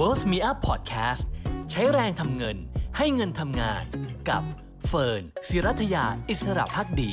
Wealth Me Up Podcast ใช้แรงทำเงินให้เงินทำงาน กับเฟิร์นศิรัถยาอิศรภักดี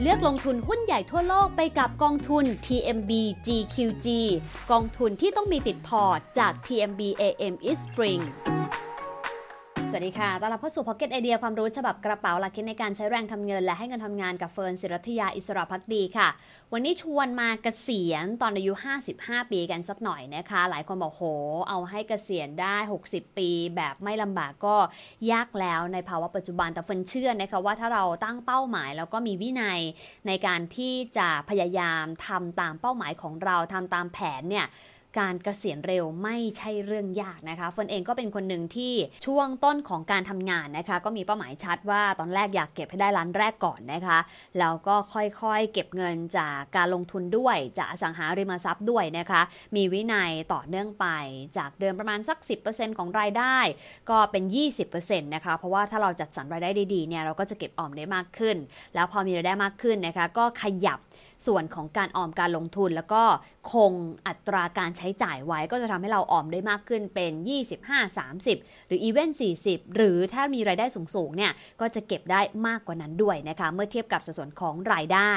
เลือกลงทุนหุ้นใหญ่ทั่วโลกไปกับกองทุน TMB GQG กองทุนที่ต้องมีติดพอร์ตจาก TMBAM Eastspring สวัสดีค่ะ ต้อนรับเข้าสู่ Pocket ไอเดียความรู้ฉบับกระเป๋าหลักคิดในการใช้แรงทำเงิน และให้เงินทำงานกับเฟิร์นศิรัถยาอิศรภักดีค่ะ วันนี้ชวนมาเกษียณตอนอายุ 55 ปีกันสักหน่อยนะคะ หลายคนบอกโห เอาให้เกษียณได้ 60 ปี แบบไม่ลำบากก็ยากแล้วในภาวะปัจจุบัน แต่เฟิร์นเชื่อนะคะว่าถ้าเราตั้งเป้าหมาย แล้วก็มีวินัยในการที่จะพยายามทำตามเป้าหมายของเราทำตามแผนเนี่ย การเกษียณเร็วไม่ใช่เรื่องยากนะคะเฟิร์นเองก็เป็นคนหนึ่งที่ช่วงต้นของการทำงานนะคะ ก็มีเป้าหมายชัดว่าตอนแรกอยากเก็บให้ได้ล้านแรกก่อนนะคะแล้วก็ค่อยๆ เก็บเงินจากการลงทุนด้วยจากสังหาริมทรัพย์ด้วยนะคะ มีวินัยต่อเนื่องไปจากเดิมประมาณสัก 10%ของรายได้ ก็เป็น 20%นะคะเพราะว่าถ้าเราจัดสรรรายได้ดีๆเนี่ยเราก็จะเก็บออมได้มากขึ้น แล้วพอมีรายได้มากขึ้นนะคะก็ขยับส่วนของการออมการลงทุนแล้วก็คงอัตราการใช้จ่ายไว้ก็จะทำให้เราออมได้มากขึ้นเป็น 25 30 หรืออีเวน40 หรือถ้ามีรายได้สูงๆเนี่ยก็จะเก็บได้มากกว่านั้นด้วยนะคะ เมื่อเทียบกับสัดส่วนของรายได้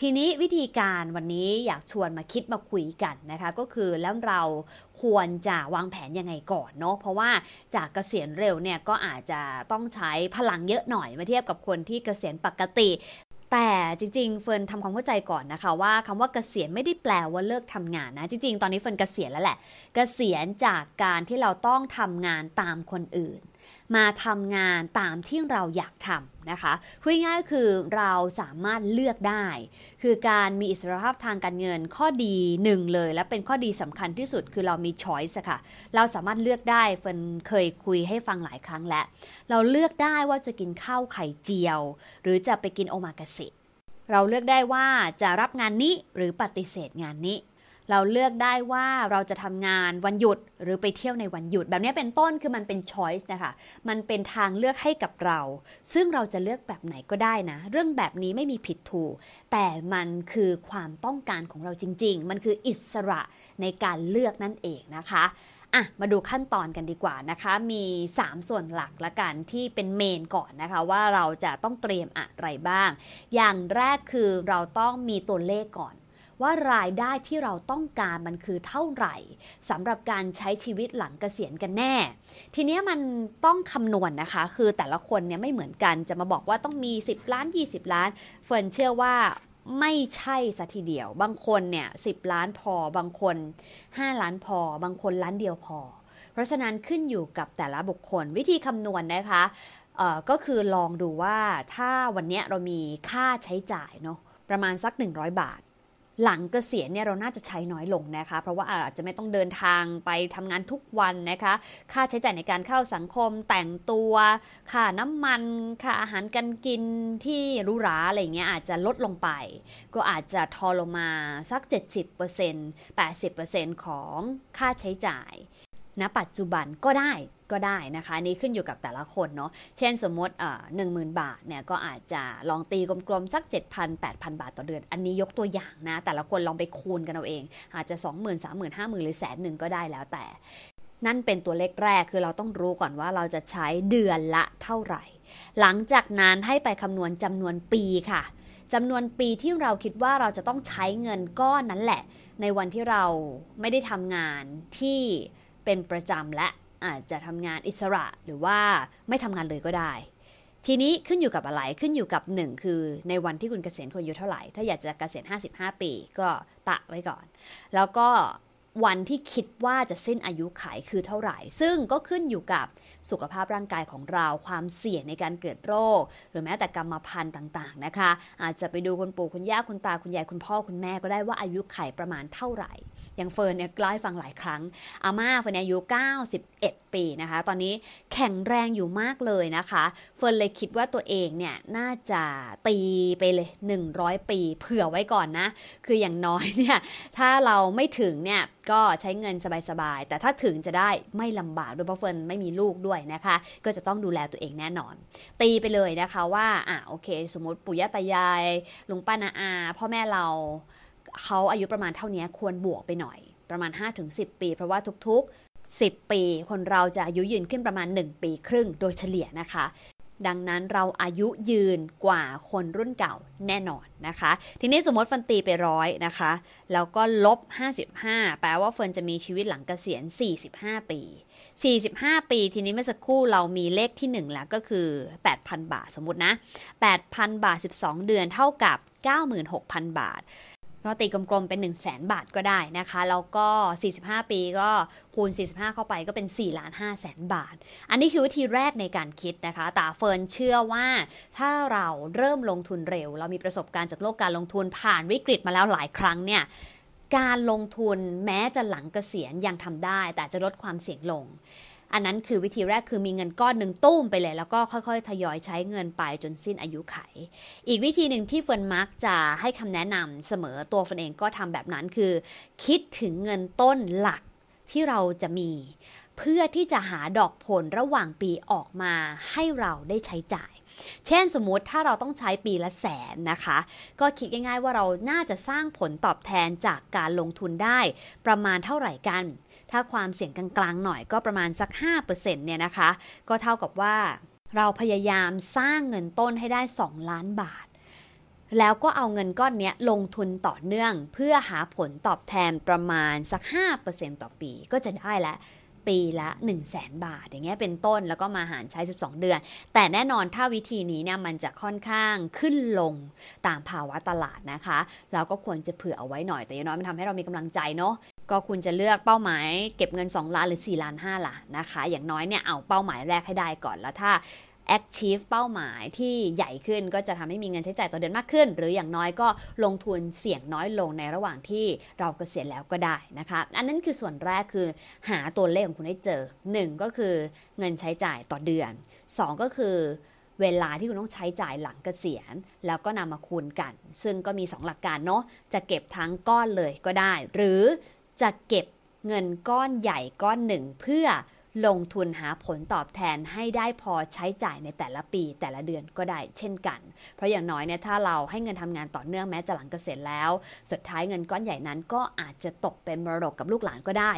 ทีนี้วิธีการวันนี้อยากชวนมาคิดมาคุยกันนะคะ ก็คือแล้วเราควรจะวางแผนยังไงก่อนเนาะเพราะว่าจากเกษียณเร็วเนี่ยก็อาจจะต้องใช้พลังเยอะหน่อยมาเทียบกับคนที่เกษียณปกติ แต่จริงๆ เฟิร์นทำความเข้าใจก่อนนะคะว่าคำว่าเกษียณไม่ได้แปลว่าเลิกทำงานนะ จริงๆ ตอนนี้เฟิร์นเกษียณแล้วแหละ เกษียณจากการที่เราต้องทำงานตามคนอื่น มาทำงานตามที่เราอยากทำนะคะคุยง่ายก็คือเราสามารถเลือกได้ คือการมีอิสรภาพทางการเงินข้อดีหนึ่งเลย และเป็นข้อดีสำคัญที่สุดคือเรามีช้อยส์ค่ะ เราสามารถเลือกได้เฟิร์นเคยคุยให้ฟังหลายครั้งแล้ว เราเลือกได้ว่าจะกินข้าวไข่เจียว หรือจะไปกินโอมากาเสะเราเลือกได้ว่าจะรับงานนี้หรือปฏิเสธงานนี้ เราเลือกได้ว่าเราจะทำงานวันหยุดหรือไปเที่ยวในวันหยุด แบบนี้เป็นต้นคือมันเป็น choice นะคะ มันเป็นทางเลือกให้กับเรา ซึ่งเราจะเลือกแบบไหนก็ได้นะ เรื่องแบบนี้ไม่มีผิดถูก แต่มันคือความต้องการของเราจริง ๆ มันคืออิสระในการเลือกนั่นเองนะคะอะมาดูขั้นตอนกันดีกว่านะคะ มี 3 ส่วนหลักละกันที่เป็นเมนก่อนนะคะ ว่าเราจะต้องเตรียมอะไรบ้าง อย่างแรกคือเราต้องมีตัวเลขก่อน ว่ารายได้ที่เราต้องการมันคือเท่าไหร่สำหรับการใช้ชีวิตหลังเกษียณกันแน่ ทีนี้มันต้องคำนวณนนะคะ คือแต่ละคนเนี่ยไม่เหมือนกันจะมาบอกว่าต้องมี 10 ล้าน 20 ล้าน เฟิร์นเชื่อว่าไม่ใช่สัทีเดียว บางคนเนี่ยสิล้านพอ บางคน 5 ล้านพอ บางคนล้านเดียวพอ เพราะฉะนั้นขึ้นอยู่กับแต่ละบุคคล วิธีคำนวณนนะคะก็คือลองดูว่าถ้าวันนี้เรามีค่าใช้จ่ายเนาะประมาณสัก 100 บาท หลังเกษียณเนี่ยเราน่าจะใช้น้อยลงนะคะ เพราะว่าอาจจะไม่ต้องเดินทางไปทำงานทุกวันนะคะ ค่าใช้จ่ายในการเข้าสังคมแต่งตัวค่าน้ำมันค่าอาหารการกินที่รู้ราอะไรเงี้ยอาจจะลดลงไป ก็อาจจะทอลงมาสัก 70% 80%ของค่าใช้จ่าย ณปัจจุบันก็ได้ก็ได้นะคะนี่ขึ้นอยู่กับแต่ละคนเนาะเช่นสมมติหนึ่งหมื่นบาทเนี่ยก็อาจจะลองตีกลมๆ สัก 7,000 8,000 บาทต่อเดือน อันนี้ยกตัวอย่างนะ แต่ละคนลองไปคูณกันเอาเอง อาจจะ 20,000 30,000 50,000 หรือแสนหนึ่งก็ได้แล้วแต่ นั่นเป็นตัวเลขแรกคือเราต้องรู้ก่อนว่าเราจะใช้เดือนละเท่าไหร่ หลังจากนั้นให้ไปคำนวณจำนวนปีค่ะจำนวนปีที่เราคิดว่าเราจะต้องใช้เงินก้อนนั้นแหละ ในวันที่เราไม่ได้ทำงานที่ เป็นประจำและอาจจะทำงานอิสระหรือว่าไม่ทำงานเลยก็ได้ ทีนี้ขึ้นอยู่กับอะไรขึ้นอยู่กับหนึ่งคือในวันที่คุณเกษียณคุณอายุเท่าไหร่ ถ้าอยากจะเกษียณ 55 ปีก็ตะไว้ก่อน แล้วก็วันที่คิดว่าจะสิ้นอายุขัยคือเท่าไหร่ ซึ่งก็ขึ้นอยู่กับสุขภาพร่างกายของเรา ความเสี่ยงในการเกิดโรค หรือแม้แต่กรรมพันธุ์ต่างๆนะคะ อาจจะไปดูคุณปู่คุณย่าคุณตาคุณยายคุณพ่อคุณแม่ก็ได้ว่าอายุขัยประมาณเท่าไหร่ อย่างเฟิร์นเนี่ยเล่าให้ฟังหลายครั้ง อาม่าเฟิร์นอายุ 91 ปีนะคะ ตอนนี้แข็งแรงอยู่มากเลยนะคะ เฟิร์นเลยคิดว่าตัวเองเนี่ยน่าจะตีไปเลย 100 ปี เผื่อไว้ก่อนนะ คืออย่างน้อยเนี่ยถ้าเราไม่ถึงเนี่ยก็ใช้เงินสบายๆ แต่ถ้าถึงจะได้ไม่ลำบากด้วยเพราะเฟิร์นไม่มีลูกด้วยนะคะ ก็จะต้องดูแลตัวเองแน่นอน ตีไปเลยนะคะว่าอะโอเค สมมติปู่ย่าตายายลุงป้านาอาพ่อแม่เรา เขาอายุประมาณเท่านี้ควรบวกไปหน่อย ประมาณ 5-10 ปี เพราะว่าทุกๆ 10 ปี คนเราจะอายุยืนขึ้นประมาณ 1 ปีครึ่งโดยเฉลี่ยนะคะ ดังนั้นเราอายุยืนกว่าคนรุ่นเก่าแน่นอนนะคะ ทีนี้สมมติฟันตีไปร้อยนะคะ แล้วก็ลบ 55 แปลว่าเฟิร์นจะมีชีวิตหลังเกษียณ 45 ปี45 ปี ทีนี้เมื่อสักครู่เรามีเลขที่ 1 แล้วก็คือ 8,000 บาทสมมตินะ 8,000 บาท 12 เดือนเท่ากับ 96,000 บาท ก็ตีกลมๆเป็น 1 0 0 0 0แบาทก็ได้นะคะ แล้วก็ 45 ปีก็คูณ 45 เข้าไปก็เป็น4ล้าน5แสนบาท อันนี้คือวิธีแรกในการคิดนะคะแต่เฟิร์นเชื่อว่าถ้าเราเริ่มลงทุนเร็ว เรามีประสบการณ์จากโลกการลงทุนผ่านวิกฤตมาแล้วหลายครั้งเนี่ยการลงทุนแม้จะหลังเกษียณยังทำได้ แต่จะลดความเสี่ยงลง อันนั้นคือวิธีแรกคือมีเงินก้อนหนึ่งตุ้มไปเลย แล้วก็ค่อยๆ ทยอยใช้เงินไปจนสิ้นอายุไข อีกวิธีหนึ่งที่เฟิร์นมักจะให้คำแนะนำเสมอตัวเฟิร์นเองก็ทำแบบนั้นคือ คิดถึงเงินต้นหลักที่เราจะมี เพื่อที่จะหาดอกผลระหว่างปีออกมาให้เราได้ใช้จ่าย เช่นสมมติถ้าเราต้องใช้ปีละแสนนะคะ ก็คิดง่ายๆว่าเราน่าจะสร้างผลตอบแทนจากการลงทุนได้ประมาณเท่าไหร่กัน ถ้าความเสี่ยงกลางๆหน่อยก็ประมาณสัก 5%เนี่ยนะคะ ก็เท่ากับว่าเราพยายามสร้างเงินต้นให้ได้ 2 ล้านบาท แล้วก็เอาเงินก้อนนี้ลงทุนต่อเนื่อง เพื่อหาผลตอบแทนประมาณสัก 5%ต่อปีก็จะได้ละ ปีละ 1 0 0 0 0แบาท อย่างเงี้ยเป็นต้นแล้วก็มาหารใช้ 12 เดือน แต่แน่นอนถ้าวิธีนี้เนี่ยมันจะค่อนข้างขึ้นลงตามภาวะตลาดนะคะ เราก็ควรจะเผื่อเอาไว้หน่อยแต่อย่างน้อยมันทำให้เรามีกำลังใจเนาะก็คุณจะเลือกเป้าหมายเก็บเงิน 2 ล้านหรือ 4 ล้าน 5 ล่ะนะคะ อย่างน้อยเนี่ยเอาเป้าหมายแรกให้ได้ก่อนแล้วถ้า achieve เป้าหมายที่ใหญ่ขึ้นก็จะทำให้มีเงินใช้จ่ายต่อเดือนมากขึ้น หรืออย่างน้อยก็ลงทุนเสี่ยงน้อยลงในระหว่างที่เราเกษียณแล้วก็ได้นะคะ อันนั้นคือส่วนแรกคือหาตัวเลขของคุณให้เจอ 1 ก็คือเงินใช้จ่ายต่อเดือน 2 ก็คือเวลาที่คุณต้องใช้จ่ายหลังเกษียณ แล้วก็นำมาคูณกัน ซึ่งก็มี 2 หลักการเนาะจะเก็บทั้งก้อนเลยก็ได้ หรือจะเก็บเงินก้อนใหญ่ก้อนหนึ่งเพื่อ ลงทุนหาผลตอบแทนให้ได้พอใช้จ่ายในแต่ละปีแต่ละเดือนก็ได้เช่นกัน เพราะอย่างน้อยเนี่ยถ้าเราให้เงินทำงานต่อเนื่องแม้จะหลังเกษียณแล้ว สุดท้ายเงินก้อนใหญ่นั้นก็อาจจะตกเป็นมรดกกับลูกหลานก็ได้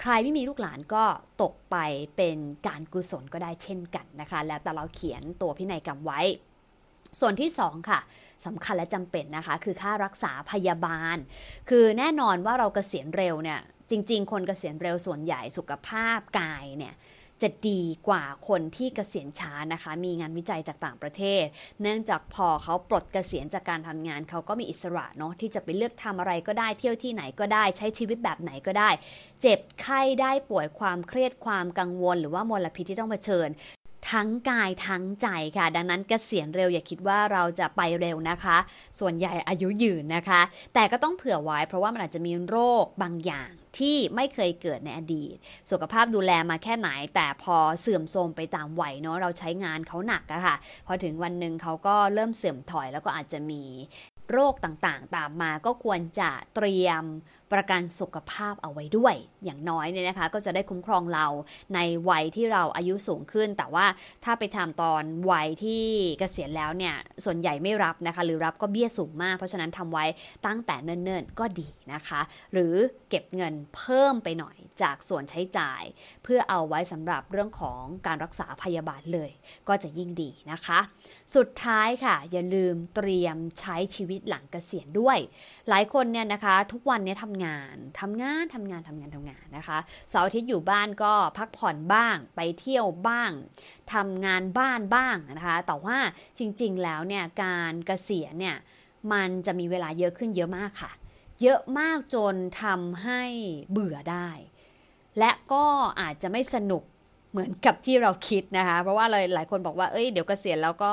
ใครไม่มีลูกหลานก็ตกไปเป็นการกุศลก็ได้เช่นกันนะคะ แล้วแต่เราเขียนตัวพินัยกรรมไว้ ส่วนที่ 2 ค่ะสำคัญและจำเป็นนะคะ คือค่ารักษาพยาบาล คือแน่นอนว่าเรากเกษียณเร็วเนี่ย จริง ๆ คนเกษียณเร็วส่วนใหญ่สุขภาพกายเนี่ยจะดีกว่าคนที่เกษียณช้านะคะ มีงานวิจัยจากต่างประเทศ เนื่องจากพอเขาปลดเกษียณจากการทำงาน เขาก็มีอิสระเนาะที่จะไปเลือกทำอะไรก็ได้เที่ยวที่ไหนก็ได้ใช้ชีวิตแบบไหนก็ได้ เจ็บไข้ได้ป่วยความเครียดความกังวล หรือว่ามลพิษที่ต้องเผชิญ ทั้งกายทั้งใจค่ะ ดังนั้นกเกษียณเร็วอย่าคิดว่าเราจะไปเร็วนะคะ ส่วนใหญ่อายุยืนนะคะ แต่ก็ต้องเผื่อไว้ เพราะว่ามันอาจจะมีโรคบางอย่างที่ไม่เคยเกิดในอดีต สุขภาพดูแลมาแค่ไหน แต่พอเสื่อมโทรมไปตามวัยเนาะเราใช้งานเขาหนักอะค่ะ พอถึงวันหนึ่งเขาก็เริ่มเสื่อมถอยแล้วก็อาจจะมีโรคต่างๆ ตามมาก็ควรจะเตรียม ประกันสุขภาพเอาไว้ด้วย อย่างน้อยเนี่ยนะคะ ก็จะได้คุ้มครองเราในวัยที่เราอายุสูงขึ้น แต่ว่าถ้าไปทำตอนวัยที่เกษียณแล้วเนี่ยส่วนใหญ่ไม่รับนะคะ หรือรับก็เบี้ยสูงมาก เพราะฉะนั้นทำไว้ตั้งแต่เนิ่นๆก็ดีนะคะ หรือเก็บเงินเพิ่มไปหน่อยจากส่วนใช้จ่าย เพื่อเอาไว้สำหรับเรื่องของการรักษาพยาบาลเลย ก็จะยิ่งดีนะคะ สุดท้ายค่ะ อย่าลืมเตรียมใช้ชีวิตหลังเกษียณด้วย หลายคนเนี่ยนะคะ ทุกวันนี้ทำงานทำงานทำงานทำงานทำงานนะคะเสาร์อาทิตย์อยู่บ้านก็พักผ่อนบ้างไปเที่ยวบ้างทำงานบ้านบ้างนะคะแต่ว่าจริงๆแล้วเนี่ยการเกษียณเนี่ยมันจะมีเวลาเยอะขึ้นเยอะมากค่ะ เยอะมากจนทำให้เบื่อได้ และก็อาจจะไม่สนุกเหมือนกับที่เราคิดนะคะ เพราะว่าเลยหลายคนบอกว่า เอ้ย เดี๋ยวกเกษียณแล้วก็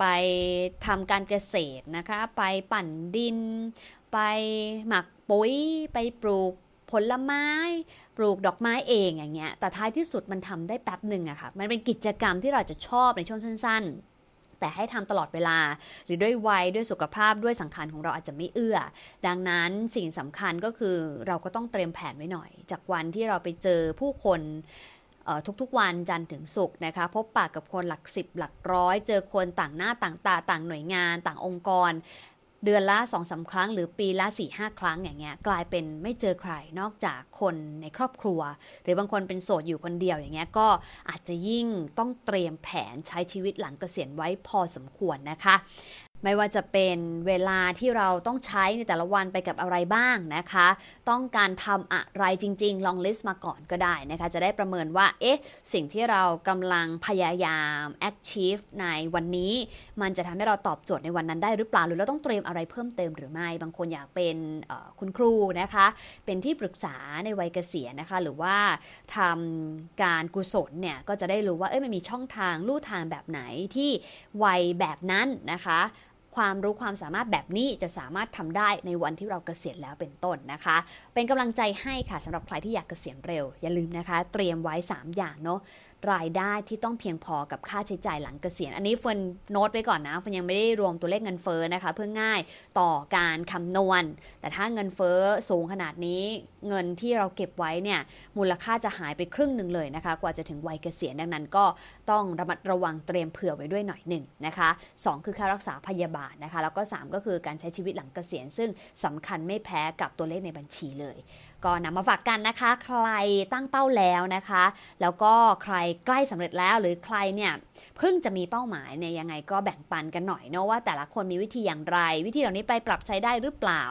ไปทำการเกษตรนะคะ ไปปั่นดิน ไปหมัก ปุ๋ยไปปลูกผลไม้ ปลูกดอกไม้เองอย่างเงี้ย แต่ท้ายที่สุดมันทำได้แป๊บหนึ่งอะค่ะ มันเป็นกิจกรรมที่เราจะชอบในช่วงสั้น ๆ แต่ให้ทำตลอดเวลา หรือด้วยวัยด้วยสุขภาพด้วยสังขารของเราอาจจะไม่เอื้อ ดังนั้นสิ่งสำคัญก็คือเราก็ต้องเตรียมแผนไว้หน่อย จากวันที่เราไปเจอผู้คนทุกๆวันจันทร์ถึงศุกร์นะคะ พบปากกับคนหลักสิบหลักร้อย เจอคนต่างหน้าต่างตาต่างหน่วยงาน ต่างองค์กร เดือนละสองสาครั้ง หรือปีละ4ี่ห้าครั้งอย่างเงี้ยกลายเป็นไม่เจอใครนอกจากคนในครอบครัว หรือบางคนเป็นโสดอยู่คนเดียวอย่างเงี้ยก็อาจจะยิ่งต้องเตรียมแผนใช้ชีวิตหลังเกษียณไว้พอสมควรนะคะ ไม่ว่าจะเป็นเวลาที่เราต้องใช้ในแต่ละวันไปกับอะไรบ้างนะคะ ต้องการทำอะไรจริง ๆ ลองลิสต์มาก่อนก็ได้นะคะ จะได้ประเมินว่า เอ๊ะ สิ่งที่เรากำลังพยายาม achieve ในวันนี้ มันจะทำให้เราตอบโจทย์ในวันนั้นได้หรือเปล่า หรือเราต้องเตรียมอะไรเพิ่มเติมหรือไม่ บางคนอยากเป็นคุณครูนะคะ เป็นที่ปรึกษาในวัยเกษียณนะคะ หรือว่าทำการกุศลเนี่ย ก็จะได้รู้ว่า เอ้ยมันมีช่องทางลู่ทางแบบไหนที่วัยแบบนั้นนะคะ ความรู้ความสามารถแบบนี้จะสามารถทำได้ในวันที่เราเกษียณแล้วเป็นต้นนะคะ เป็นกำลังใจให้ค่ะสำหรับใครที่อยากเกษียณเร็ว อย่าลืมนะคะ เตรียมไว้ 3 อย่างเนาะ รายได้ที่ต้องเพียงพอกับค่าใช้จ่ายหลังเกษียณ อันนี้เฟินโน้ตไว้ก่อนนะเฟินยังไม่ได้รวมตัวเลขเงินเฟ้อนะคะ เพื่อง่ายต่อการคำนวณ แต่ถ้าเงินเฟ้อสูงขนาดนี้เงินที่เราเก็บไว้เนี่ยมูลค่าจะหายไปครึ่งหนึ่งเลยนะคะ กว่าจะถึงวัยเกษียณดังนั้นก็ต้องระมัดระวังเตรียมเผื่อไว้ด้วยหน่อยหนึ่งนะคะ 2 คือค่ารักษาพยาบาลนะคะ แล้วก็ 3 ก็คือการใช้ชีวิตหลังเกษียณ ซึ่งสำคัญไม่แพ้กับตัวเลขในบัญชีเลย ก็นำมาฝากกันนะคะ ใครตั้งเป้าแล้วนะคะ แล้วก็ใครใกล้สำเร็จแล้วหรือใครเนี่ยเพิ่งจะมีเป้าหมายเนี่ยยังไงก็แบ่งปันกันหน่อยเนาะว่าแต่ละคนมีวิธีอย่างไร วิธีเหล่านี้ไปปรับใช้ได้หรือเปล่า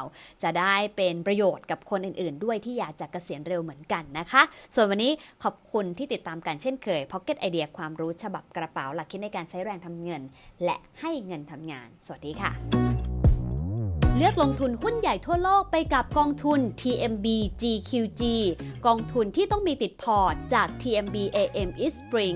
จะได้เป็นประโยชน์กับคนอื่นๆ ด้วยที่อยากจะเกษียณเร็วเหมือนกันนะคะ ส่วนวันนี้ขอบคุณที่ติดตามกันเช่นเคย Pocket ไอเดียความรู้ฉบับกระเป๋าหลักคิดในการใช้แรงทำเงิน และให้เงินทำงาน สวัสดีค่ะ เลือกลงทุนหุ้นใหญ่ทั่วโลกไปกับกองทุน TMB GQG กองทุนที่ต้องมีติดพอร์ตจาก TMB AM East Spring